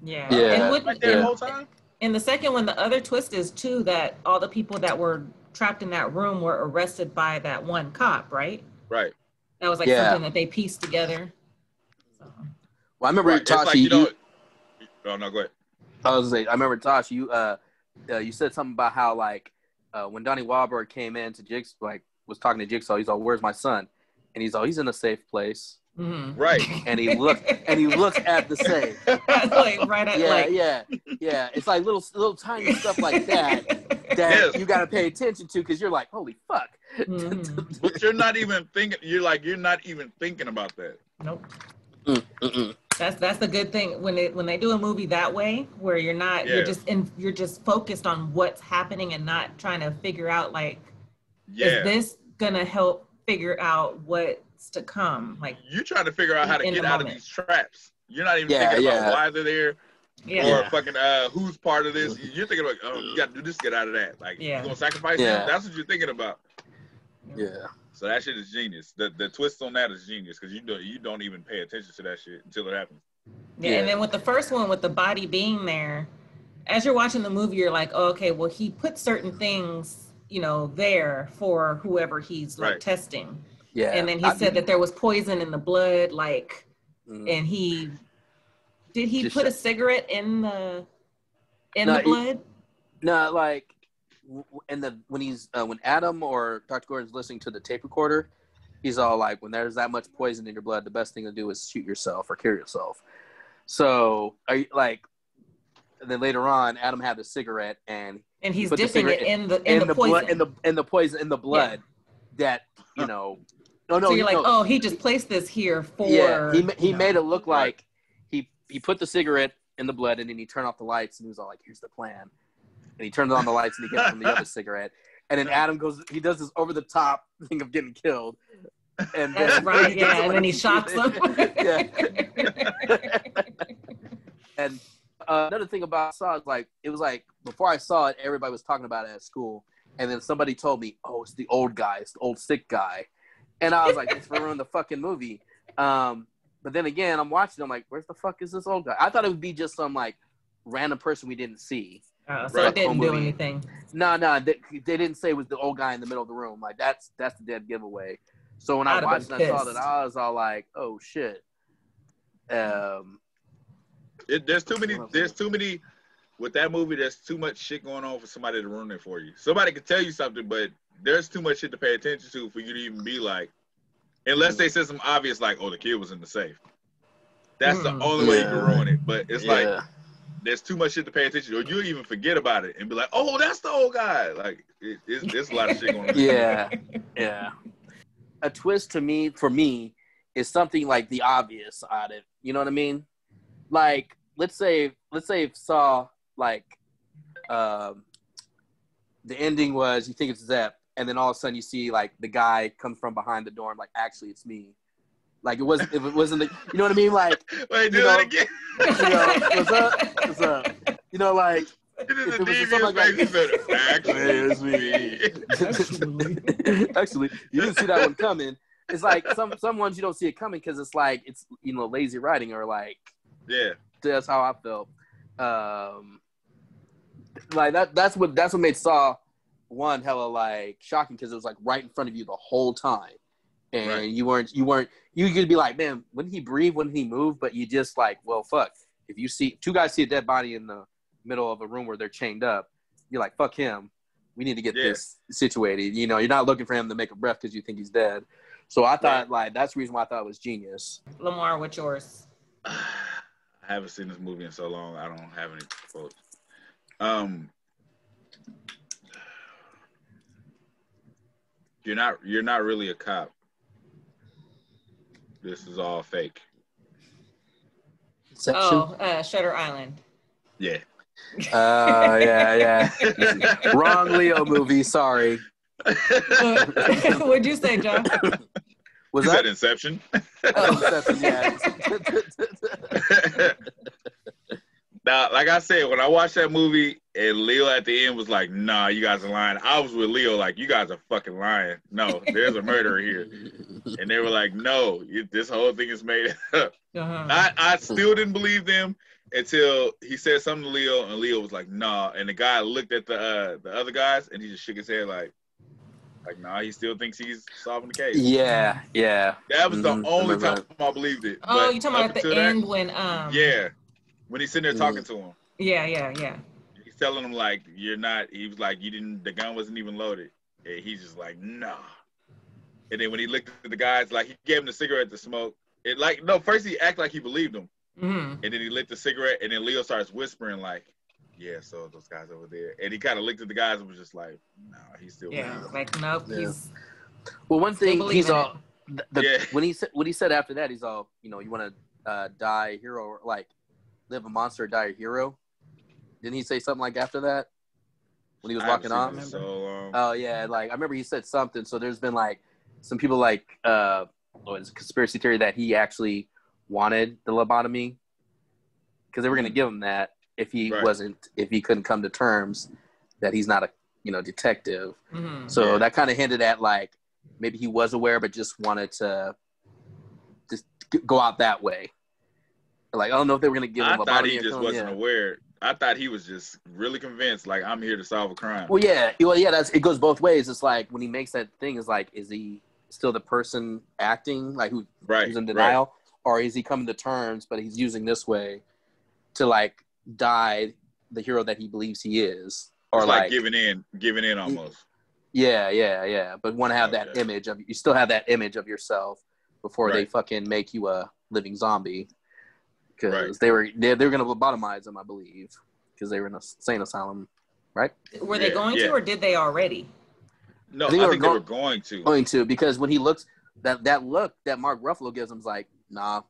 Yeah. Yeah. And with, right there the whole time. in the second one, the other twist is too that all the people that were trapped in that room were arrested by that one cop, right? Right. That was like Yeah. something that they pieced together. So, Well, I remember right. It's Tashi. like you you- don't. Oh no, go ahead. I was gonna say, I remember Tosh, you uh, uh, you said something about how like uh, when Donnie Wahlberg came in to Jigsaw, like was talking to Jigsaw, he's like, "Where's my son?" And he's like, "He's in a safe place." mhm. Right. And he looked and he looked at the safe. like right at Yeah, like yeah, yeah. It's like little little tiny stuff like that that Yes. you got to pay attention to because you're like, "Holy fuck!" Mhm. But you're not even thinking. You're like you're not even thinking about that. Nope. Mm, mm-mm. That's that's the good thing when they when they do a movie that way where you're not Yeah. you're just in you're just focused on what's happening and not trying to figure out like Yeah. is this gonna help figure out what's to come like You're trying to figure out how to get the out of these traps. You're not even Yeah, thinking yeah. about why they're there yeah or fucking uh who's part of this. You're thinking like, oh, you got to do this, to get out of that. Like, Yeah. you gonna sacrifice Yeah. him? That's what you're thinking about. Yeah, So that shit is genius. The the twist on that is genius because you don't you don't even pay attention to that shit until it happens. Yeah, Yeah. and then with the first one, with the body being there, as you're watching the movie, you're like, oh, okay, well, he put certain things, you know, there for whoever he's like Right. testing. yeah. And then he I- said that there was poison in the blood, like, Mm. and he did he Just put a cigarette in the in No, the he- blood? No, like, w- w- and the when he's uh, when Adam or Dr. Gordon's listening to the tape recorder, he's all like, "When there's that much poison in your blood, the best thing to do is shoot yourself or kill yourself." So, are you like? And then later on, Adam had the cigarette and And he's put the dipping it in the in, in the, the poison. blood in the in the poison in the blood that you know. No, no, so you're like, oh, he just placed this here for. yeah, he he made it look like he he put the cigarette in the blood and then he turned off the lights and he was all like, "Here's the plan." And he turned on the lights and he gave him the other cigarette. and then Adam goes, he does this over the top thing of getting killed, and That's then, right, he yeah, and then he shocks them. yeah. and uh, another thing about Saw is like it was like before I saw it, everybody was talking about it at school, and then somebody told me, "Oh, it's the old guy, it's the old sick guy," and I was like, "It's for ruining the fucking movie." Um, but then again, I'm watching. I'm like, "Where's the fuck is this old guy?" I thought it would be just some like random person we didn't see. Oh, so Right. it didn't do anything. No, no, they, they didn't say it was the old guy in the middle of the room. Like that's that's the dead giveaway. So when I'd I watched and I saw that, I was all like, "Oh shit." Um, It, there's too many. There's too many. With that movie, there's too much shit going on for somebody to ruin it for you. Somebody could tell you something, but there's too much shit to pay attention to for you to even be like, unless they said some obvious like, "Oh, the kid was in the safe." That's Hmm. the only way you can ruin it. But it's like there's too much shit to pay attention to, or you even forget about it and be like, "Oh, that's the old guy." Like it, it's, there's a lot of shit going on. yeah, yeah. A twist to me, for me, is something like the obvious out of you know what I mean. Like, let's say, let's say if Saw like, um, the ending was you think it's Zep, and then all of a sudden you see like the guy comes from behind the door, and like actually it's me. Like it was, if it wasn't, the, you know what I mean? Like, Wait, do that again. you know, what's up? What's up? You know, like It is if a it was devious something like. Actually, it's me. Actually, you didn't see that one coming. It's like some some ones you don't see it coming because it's like it's you know lazy writing or like yeah, that's how I felt. Um, like that that's what that's what made Saw one hella like shocking because it was like right in front of you the whole time, and Right. you weren't you weren't you could be like man wouldn't he breathe? Wouldn't he move? But you just like well fuck. If you see two guys see a dead body in the middle of a room where they're chained up you're like fuck him. We need to get Yeah. this situated. You know you're not looking for him to make a breath because you think he's dead. So I thought like that's the reason why I thought it was genius. Lamar, what's yours? I haven't seen this movie in so long. I don't have any quotes. Um, you're not. You're not really a cop. This is all fake. Inception. Oh, uh, Shutter Island. Yeah. Uh, yeah, yeah. Wrong Leo movie. Sorry. What'd you say, John? Was Is that? that Inception? Oh, Inception, yeah. Now, like I said, when I watched that movie and Leo at the end was like, "Nah, you guys are lying," I was with Leo like, "You guys are fucking lying. No, there's a murderer here," and they were like, "No, you, this whole thing is made up." Uh-huh. I, I still didn't believe them until he said something to Leo, and Leo was like, "Nah," and the guy looked at the uh, the other guys, and he just shook his head like, like, "Nah, he still thinks he's solving the case." yeah, yeah. That was the only remember time I believed it. oh, But you talking about at the until that- end when um Yeah, when he's sitting there talking to him, yeah yeah yeah he's telling him like, "You're not." He was like, "You didn't. The gun wasn't even loaded." And he's just like, "Nah." And then when he looked at the guys, like he gave him the cigarette to smoke. It like no, first he acted like he believed him, hmm and then he lit the cigarette, and then Leo starts whispering like, "Yeah, so those guys over there," and he kind of looked at the guys and was just like, "Nah, he's still." yeah believes like nope Yeah. he's Well, one thing he's in all the, the- Yeah. when he said what he said after that, he's all you know, you want to uh, die a hero or like live a monster or die a hero. Didn't he say something like after that when he was I walking off? So. Oh yeah, like I remember he said something. So there's been like some people like uh, what is it, conspiracy theory that he actually wanted the lobotomy because they were gonna give him that if he Right. wasn't if he couldn't come to terms that he's not a you know detective. mhm. So Yeah. that kind of hinted at like maybe he was aware but just wanted to just go out that way. Like I don't know if they were gonna give I him a big thing. I thought lobotomy he just something, wasn't yeah. aware. I thought he was just really convinced, like I'm here to solve a crime. Well, yeah, well, yeah. That's it. Goes both ways. It's like when he makes that thing, is like, is he still the person acting, like who, right, who's in right. denial, or is he coming to terms, but he's using this way to like die the hero that he believes he is, or It's like, like, giving in, giving in almost. yeah, yeah, yeah. But want to have that image of you still have that image of yourself before they fucking make you a living zombie, because Right. they were they, they were gonna lobotomize him, I believe, because they were in a insane asylum, right? were they Yeah, going yeah. to or did they already No, I I think think, they were they were going to. going to because when he looks that that look that Mark Ruffalo gives him is like, nah,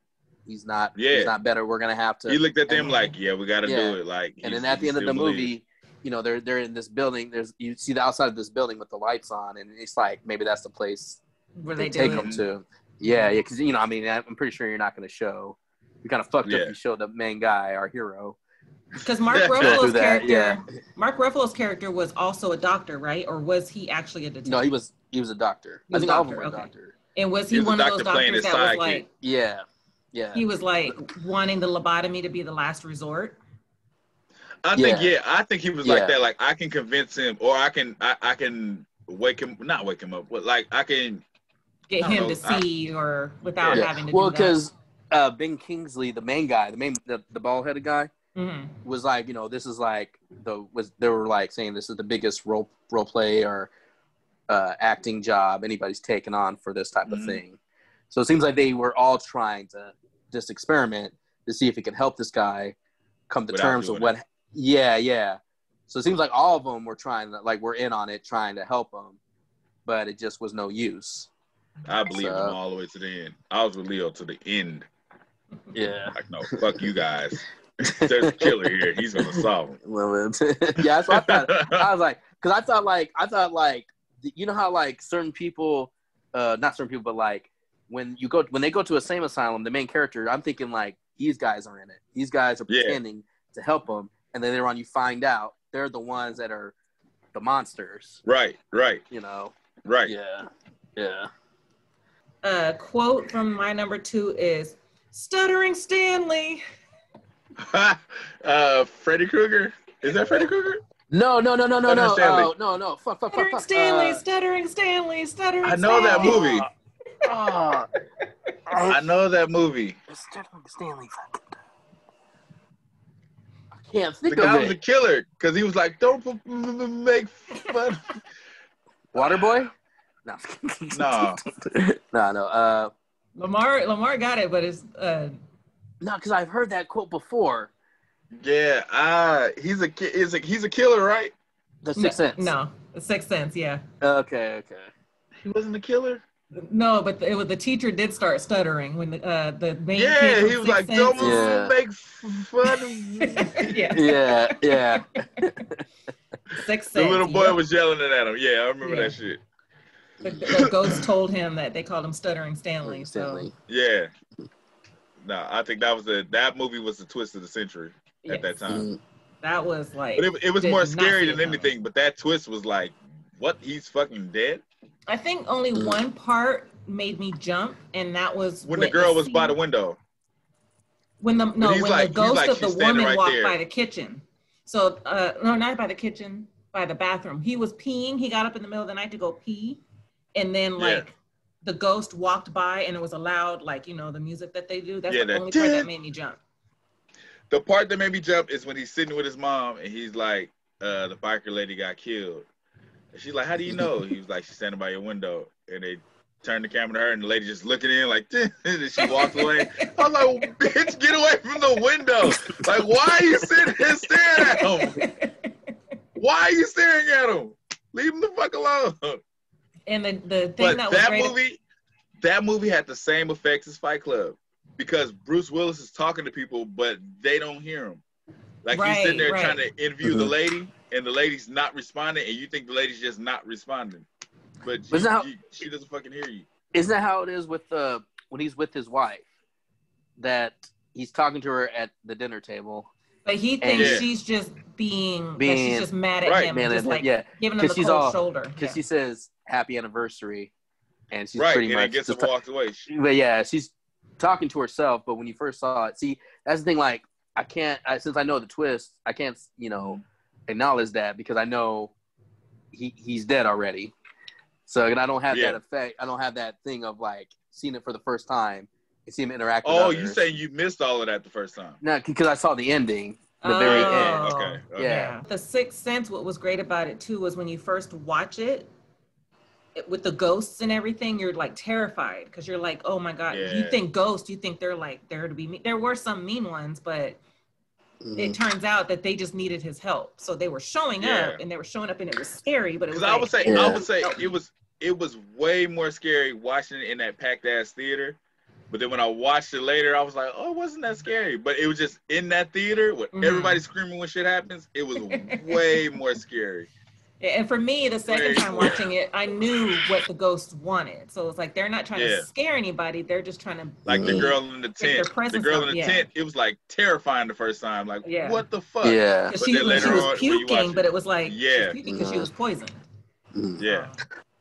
he's not. Yeah. he's not better. We're gonna have to. He looked at them and- like, "Yeah, we got to Yeah. do it." Like, and then at the end of the still believes. movie, you know they're they're in this building. There's you see the outside of this building with the lights on, and it's like maybe that's the place Where they, they, take do them to. Yeah, yeah, because you know, I mean, I'm pretty sure you're not going to show. You kind of fucked up. Yeah. if You show the main guy, our hero. Because Mark Ruffalo's that, character, yeah. Mark Ruffalo's character was also a doctor, right? Or was he actually a detective? No, he was he was a doctor. He I was think all of them were a okay. doctor. And was He he, was one of those doctors that was sidekick. like Yeah, yeah. he was like wanting the lobotomy to be the last resort? I think Yeah. yeah, I think he was Yeah. like that. Like I can convince him, or I can I, I can wake him, not wake him up, but like I can. Get I him know, to I- see or without Yeah. having to well, because uh, Ben Kingsley, the main guy, the main the, the bald headed guy, hmm was like, you know, this is like the was they were like saying this is the biggest role role play or uh, acting job anybody's taken on for this type of Mhm. thing. So it seems like they were all trying to just experiment to see if it could help this guy come to Without terms with what. Yeah, yeah. So it seems like all of them were trying to like we're in on it, trying to help him, but it just was no use. I believe So- him all the way to the end. I was with Leo to the end. Yeah. Like no, fuck you guys. There's a killer here. He's gonna solve him. Well, it- yeah, that's what I thought. I was like, because I thought like I thought like you know how like certain people, uh, not certain people, but like when you go when they go to a same asylum, the main character, I'm thinking like these guys are in it. These guys are Yeah. pretending to help them, and then later on you find out they're the ones that are the monsters. right, right, You know? right. Yeah, yeah. A quote from my number two is "Stuttering Stanley." uh, Freddy Krueger. Is that Freddy Krueger? No, no, no, no, no, Stuttering no, Stanley. oh, no, no. Fuck, fuck, fuck, Stuttering fuck. Stanley, Uh, stuttering Stanley, stuttering. I know that movie. Oh, I know that movie. Stuttering Stanley. I can't think The think guy was a killer because he was like, "Don't f- f- make fun." Waterboy? No. No. no, no. Uh, Lamar, Lamar got it, but it's uh, no, because I've heard that quote before. Yeah, uh, he's a ki- he's a he's a killer, right? The no, Sixth Sense. No, the Sixth Sense. Yeah. Okay, okay. He wasn't a killer. No, but it was the teacher did start stuttering when the uh, the main Yeah, kid he was like, "Don't Yeah. make fun." of yeah, Yeah, yeah. Sixth The Sense. little boy yep. was yelling it at him. Yeah, I remember Yeah. that shit. The, the ghost told him that they called him Stuttering Stanley. So Yeah. No, I think that was the that movie was the twist of the century at that time. Mm. that was like. But it, it was more scary see it than coming. anything. But that twist was like, what? He's fucking dead. I think only Mm. one part made me jump, and that was When the girl was by the window. When the no, when like- the ghost like, of the woman right walked there. by the kitchen. So uh no, not by the kitchen, by the bathroom. He was peeing. He got up in the middle of the night to go pee, and then Yeah. like the ghost walked by, and it was a loud like you know the music that they do. That's Yeah, the that only part that made me jump. The part that made me jump is when he's sitting with his mom and he's like, uh, the biker lady got killed. And she's like, How do you know? He was like, She's standing by your window. And they turned the camera to her and the lady just looking in like and she walked away. I was like, bitch, get away from the window. Like, why are you sitting here staring at him? Why are you staring at him? Leave him the fuck alone. and the the thing But that was that great. movie, that movie had the same effects as Fight Club because Bruce Willis is talking to people, but they don't hear him. Like he's sitting there right. trying to interview the Mhm. lady, and the lady's not responding, and you think the lady's just not responding, but But she, now- you- she doesn't fucking hear you. Isn't that how it is with uh, when he's with his wife? That he's talking to her at the dinner table. but he thinks Yeah. she's just being, that Being- she's just mad at Right, him, Man, just and- like yeah, giving him the 'cause she's cold all- shoulder. because Yeah. she says happy anniversary, and she's right, pretty and much gets just up and walks away. but yeah, she's talking to herself. But when you first saw it, see, that's the thing. Like, I can't, I, since I know the twist, I can't, you know, acknowledge that because I know he he's dead already. So, and I don't have Yeah. that effect. I don't have that thing of like seeing it for the first time and seeing him interact. with Oh, you others. saying you missed all of that the first time? no? Because I saw the ending, the very Oh. end. Oh, okay, okay. Yeah. The Sixth Sense, what was great about it too was when you first watch it, it- with the ghosts and everything, you're like terrified because you're like, oh my god, you think ghosts, you think they're like there to be. Mean. There were some mean ones, but Mhm. it turns out that they just needed his help. So they were showing Yeah. up and they were showing up, and it was scary, but it was. Because I would say, I would say it was it was way more scary watching it in that packed ass theater But then when I watched it later, I was like, oh, it wasn't that scary. But it was just in that theater with Mhm. everybody screaming when shit happens. It was way more scary. And for me, the second time watching it, I knew what the ghosts wanted. So it's like they're not trying Yeah. to scare anybody; they're just trying to. Like the Mhm. girl in the tent, the girl in the yeah. tent, it was like terrifying the first time. Like, Yeah. what the fuck? yeah. Because But she, then was- she was on, when you watch puking, it- but it was like she Yeah. was puking because she Mhm. was poisoned. Mhm. Yeah.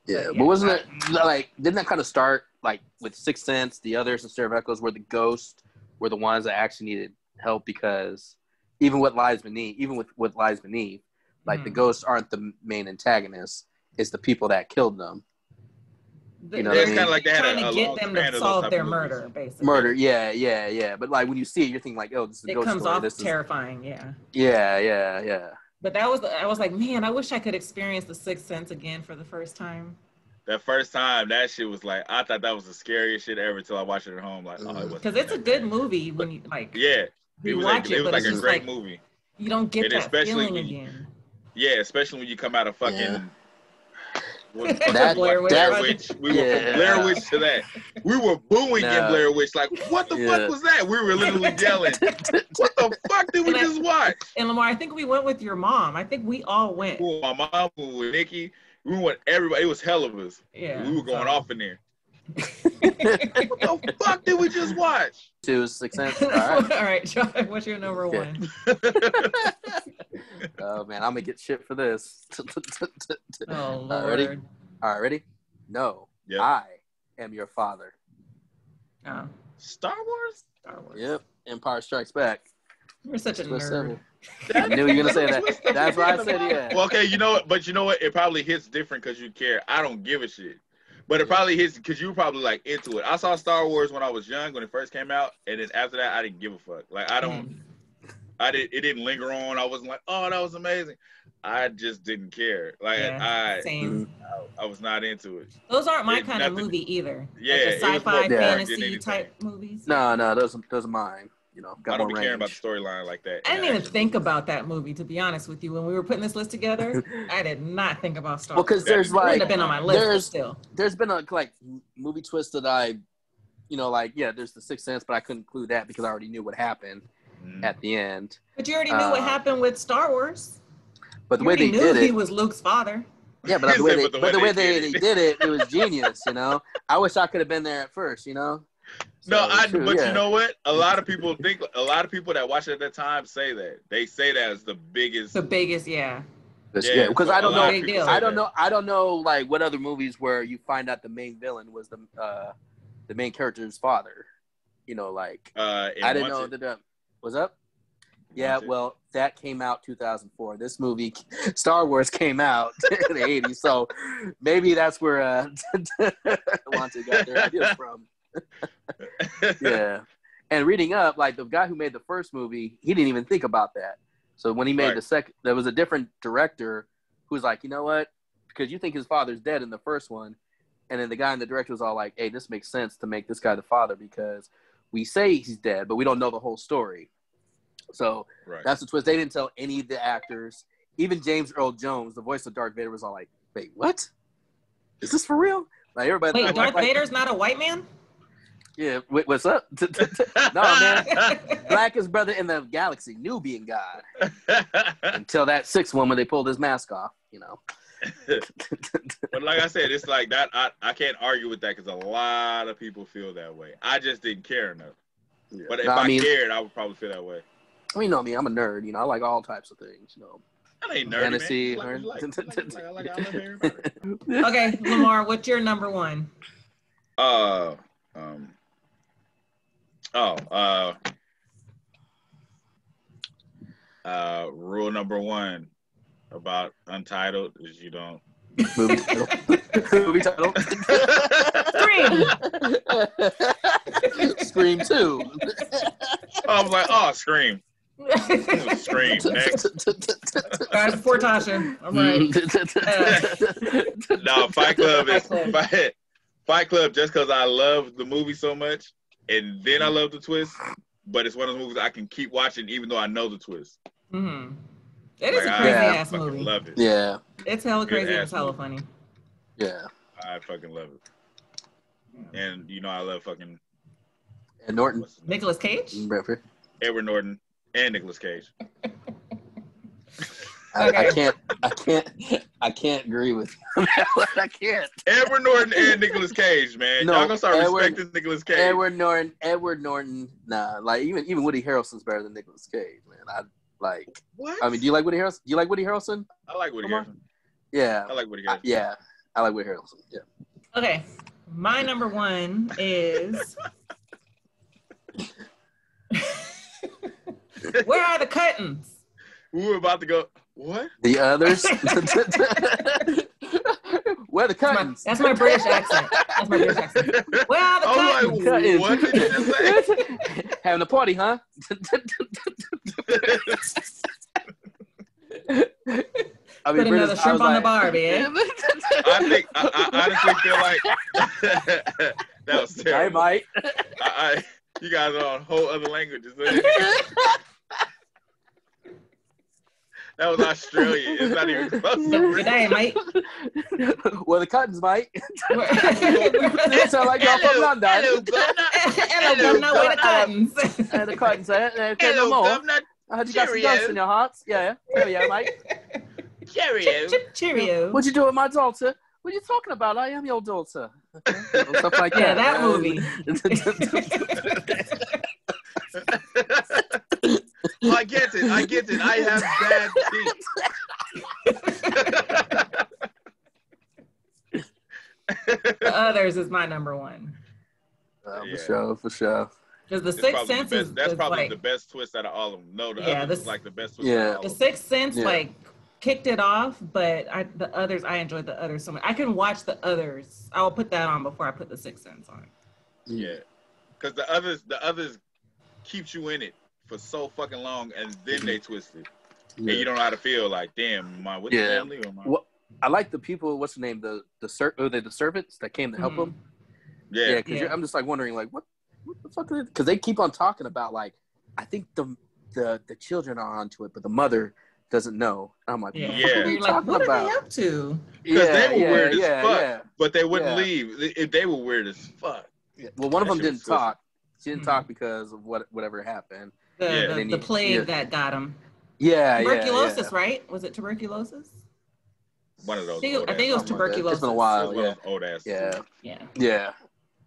Yeah, But but, wasn't it like didn't that kind of start like with Sixth Sense, the others, and Stir of Echoes, where the ghosts were the ones that actually needed help because even what lies beneath, even with what lies beneath, like the Mhm. ghosts aren't the main antagonists; it's the people that killed them. The- You know they're what I mean? Kinda like they had trying a- to get them to solve their of movies. murder, basically. Murder, yeah, yeah, yeah. But like when you see it, you're thinking like, oh, this is a It ghost comes story. off this is, terrifying, yeah. yeah, yeah, yeah. But that was I was like, man, I wish I could experience the Sixth Sense again for the first time. That first time, that shit was like, I thought that was the scariest shit ever until I watched it at home. Like, oh, it Mhm. wasn't Because it's a good movie when you like Yeah, it you was watch like, it it, was but like it's a great like movie. you don't get And that especially feeling when again. Yeah, especially when you come out of fucking. Yeah. What That- was Blair Witch Blair Witch. We were from Blair Witch to that. We were booing in Blair Witch. Like, what the Yeah. fuck was that? We were literally yelling. What the fuck did we And I- just watch? And Lamar, I think we went with your mom. I think we all went. We my mom, we were with Nikki. We went everybody. It was hell of us. Yeah. we were going so- off in there. What the fuck did we just watch? Two Sixth Sense. All all right. right, John, what's your number Okay. one? Oh man, I'm gonna get shit for this. Oh Lord. right, ready? All right, ready? No, Yep. I am your father. Oh, Star Wars? Star Wars. Yep. Empire Strikes Back. You're such a Twist nerd. seven. I knew you were gonna say that. That's why I said out. yeah. Well, okay, you know what? But you know what? It probably hits different because you care. I don't give a shit. But it probably hits because you were probably like into it. I saw Star Wars when I was young when it first came out, and then after that, I didn't give a fuck. Like I don't, Mm. I did. It didn't linger on. I wasn't like, oh, that was amazing. I just didn't care. Like Yeah, I, Same. I was not into it. Those aren't my It- kind of nothing- movie either. Yeah, like it the was more sci-fi dark fantasy anything. type movies. No, no, those those are mine. You know, got I don't more be caring about the storyline like that. I didn't even action think about that movie to be honest with you. When we were putting this list together, I did not think about Star Well, because there's like have been on my list, there's- still. there's been a like movie twist that I, you know, like yeah, there's the Sixth Sense, but I couldn't include that because I already knew what happened At the end. But you already knew what Uh, happened with Star Wars. But the You way they knew did he it, was Luke's father. yeah, but the way But they, the but the way way they they, did they it. did it, it was genius. You know, I wish I could have been there at first. You know. No, I. true, but yeah. you know what? A lot of people think. A lot of people that watch it at that time say that. They say that as the biggest. The biggest, yeah. Because Yeah, yeah, because so I a don't know. of Big people deal. say I don't that. know. I don't know like what other movies where you find out the main villain was the uh, the main character's father. You know, like Uh, I didn't know Wanted. that. Was up? Yeah, well, that came out 2004. This movie, Star Wars, came out in the 80s. So maybe that's where uh, Wanted got their ideas from. Yeah. And reading up, like the guy who made the first movie, he didn't even think about that. So when he made Right. the second, there was a different director who was like, you know what? Because you think his father's dead in the first one. And then the guy in the director was all like, hey, this makes sense to make this guy the father because we say he's dead, but we don't know the whole story. So right. that's the twist. They didn't tell any of the actors. Even James Earl Jones, the voice of Darth Vader, was all like, "Wait, what? Is this for real?" Like everybody. Wait, thought, Darth like, Vader's not a white man? Yeah. Wait, what's up? no, man. Blackest brother in the galaxy, Nubian god. Until that sixth one when they pulled his mask off. You know. but like I said, it's like that. I, I can't argue with that because a lot of people feel that way. I just didn't care enough. But if No, I, I mean, cared, I would probably feel that way. I mean, no, me, I'm a nerd. You know, I like all types of things. You know. That ain't nerdy, Fantasy, man. Like, like, like, okay, Lamar, what's your number one? Uh, um, oh, uh, uh, rule number one about Untitled is you don't. movie title. movie title. Scream. Scream two. I was like, oh, scream, scream. Next, Guys, before Tasha. All right. no, Fight Club is Fight Club. Fight, Fight Club. Just because I love the movie so much, and then I love the twist. But it's one of those movies I can keep watching even though I know the twist. hmm It is Like, a I crazy Yeah. ass fucking movie. love it. yeah, It's hella Good crazy it's hella movie. funny. yeah. I fucking love it. And you know I love fucking And Norton. What's? Nicolas Cage. Bradford. Edward Norton and Nicolas Cage. I, I can't. I can't. I can't agree with you. I can't. Edward Norton and Nicolas Cage, man. No, Y'all gonna start Edward- respecting Nicolas Cage. Edward Norton. Edward Norton. Nah, like even even Woody Harrelson's better than Nicolas Cage, man. I like. What? I mean, do you like Woody Harrelson? Do you like Woody Harrelson? I like Woody Come on. Harrelson. Yeah. I like Woody I- yeah. I like Woody Harrelson. Yeah. Okay. My number one is Where are the curtains? We were about to go. What? The others. Where the That's my, that's my British accent. That's my British accent. Where are the I'm curtains? like, what did you just say? Having a party, huh? I mean, Put another British- I shrimp was on the like- barbie, eh? I think I, I honestly feel like that was I terrible. might. I, I, you guys are on whole other languages. That was Australia. It's not even close. to Good British. day, mate. well, the cottons might. Where- They sound like y'all from London. hello, governor. Hello, governor, where the curtains? And the cottons say, uh, okay, no Hello, more. governor. I heard you got some Cheerio. ghosts in your hearts. Yeah, yeah. Cheerio, mate. Cheerio. Chip, chip, cheerio. What'd you do with my daughter? What are you talking about? I am your daughter. Okay. Stuff like Yeah, that. that movie. I get it. I get it. I have bad teeth. the others is my number one. Uh, Yeah. For sure, for sure. Because the Sixth probably the Sense best- is, that's is probably like the best twist out of all of them. No, the Yeah, others this- is like the best twist. Yeah. out of all the. Sixth Sense Yeah. like kicked it off, but I the others I enjoyed the others so much. I can watch the others. I will put that on before I put the Sixth Sense on. Yeah, because the others, the others keeps you in it for so fucking long, and then they twist it, and you don't know how to feel. Like, damn, am I with Yeah. the family or am I? What- I like the people. What's the name? The the ser- oh, they the servants that came to help Mhm. them. Yeah, Yeah, because Yeah. I'm just like wondering, like, what, what the fuck? Because they keep on talking about, like, I think the the the children are onto it, but the mother doesn't know. I'm like, Yeah. what Yeah. are you like, what about? are they up to? Because they were yeah, weird as yeah, fuck. Yeah, but they wouldn't Yeah. leave. They, they were weird as fuck. yeah. Well, one of them didn't was twisted. talk. She didn't Mhm. talk because of what whatever happened. The, Yeah. the, Then the you- plague yeah. that got him. Yeah, Tuberculosis, yeah, yeah. right? Was it tuberculosis? One of those. I think, I think it was ass- something like that. tuberculosis. It's been a it while. was Yeah, old ass. yeah, Yeah. yeah,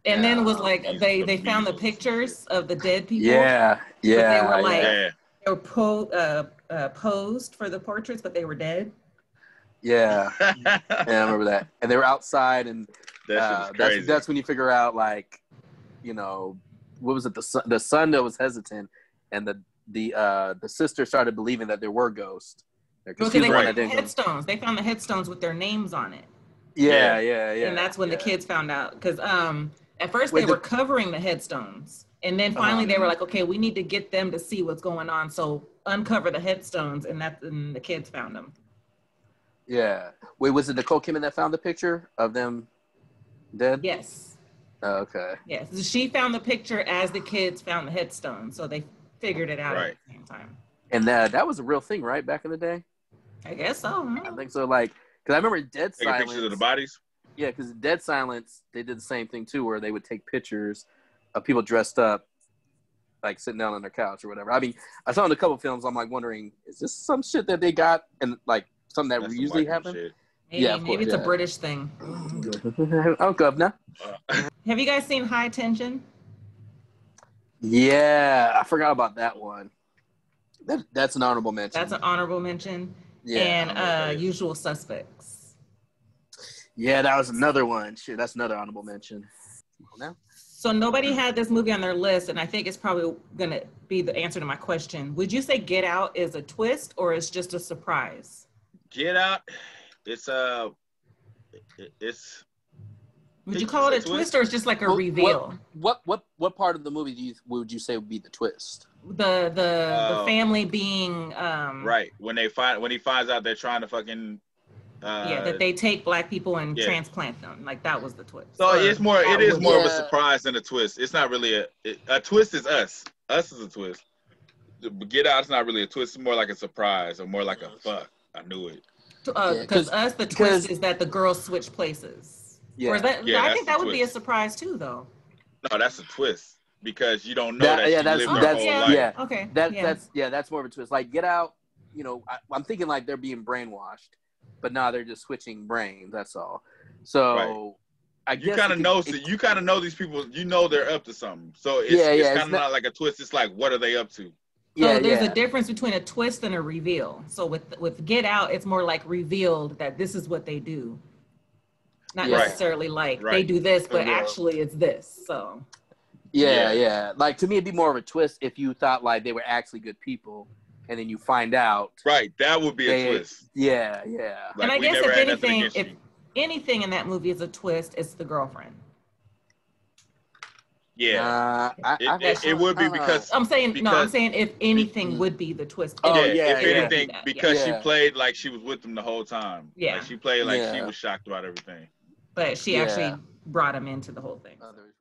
And then it was like they they found the pictures of the dead people. yeah, yeah. They were like- yeah. Yeah, They were po- uh, uh, posed for the portraits, but they were dead. yeah. Yeah, I remember that. And they were outside, and uh, was that's that's when you figure out like, you know, what was it? The son, the son that was hesitant, and the the uh the sister started believing that there were ghosts. Because Because they the one found that the didn't. headstones. They found the headstones with their names on it. Yeah, yeah, yeah. and that's when yeah. the kids found out because um at first they the- were covering the headstones and then finally Uh-huh. they were like okay we need to get them to see what's going on so uncover the headstones and that's and the kids found them Yeah. Wait, was it Nicole Kidman that found the picture of them dead? yes Oh, okay. yes she found the picture as the kids found the headstone so they figured it out Right. at the same time And that that was a real thing, right? Back in the day. i guess so huh? I think so. Like, because I remember Dead Taking Silence. pictures of the bodies. Yeah, because Dead Silence, they did the same thing too, where they would take pictures of people dressed up, like sitting down on their couch or whatever. I mean, I saw in a couple films. I'm like wondering, is this some shit that they got and like something that That's usually white people happen? shit. maybe, Yeah, maybe course, it's a british thing oh, governor. Uh, have you guys seen high tension Yeah, I forgot about that one. That, that's an honorable mention. that's an honorable mention yeah, and I know what that uh usual suspects yeah, that was another one. Shit, that's another honorable mention. Now, So nobody had this movie on their list, and I think it's probably gonna be the answer to my question. Would you say Get Out is a twist or is just a surprise? Get out. It's uh, it's Would It's you call it a a twist twist. or it's just like a Well, reveal? what what what part of the movie do you would you say would be the twist? The the Oh. the family being um right when they find when he finds out they're trying to fucking. Uh, yeah that they take black people and yeah. transplant them like that was the twist. So it's more. It is was- more of a surprise than a twist. It's not really a it, a twist. Is us. Us is a twist. The Get Out's not really a twist. It's more like a surprise or more like a fuck. I knew it. uh, Yeah, us the twist is that the girls switch places. Yeah, Or is that Yeah, I think that would be a surprise too though. No, that's a twist. because you don't know That- that, yeah, that's- lived that's- yeah. life. yeah. Okay. That yeah. that's yeah, that's more of a twist. Like Get Out, you know, I, I'm thinking like they're being brainwashed, but now they're just switching brains. That's all. So I You guess kind of know, it- you kind of know these people. You know they're up to something. So it's, Yeah, it's yeah, kind it's of not- not like a twist. It's like, what are they up to? yeah, so there's yeah. a difference between a twist and a reveal. So with with Get Out, it's more like revealed that this is what they do. Not Right. necessarily like they do this, but Yeah. actually it's this. So Yeah, Yeah. yeah. Like to me, it'd be more of a twist if you thought like they were actually good people, and then you find out. Right, that would be a twist. Yeah, yeah. Like, and I guess if anything, if you. anything in that movie is a twist, it's the girlfriend. Yeah, Uh, I, It- I- it- it would be uh, because- I'm saying no. I'm saying if anything would be the twist. Oh, yeah, yeah, If yeah. anything, Yeah. because Yeah. she played like she was with them the whole time. Yeah. like she played like she was shocked about everything. but she Yeah. actually brought him into the whole thing. others.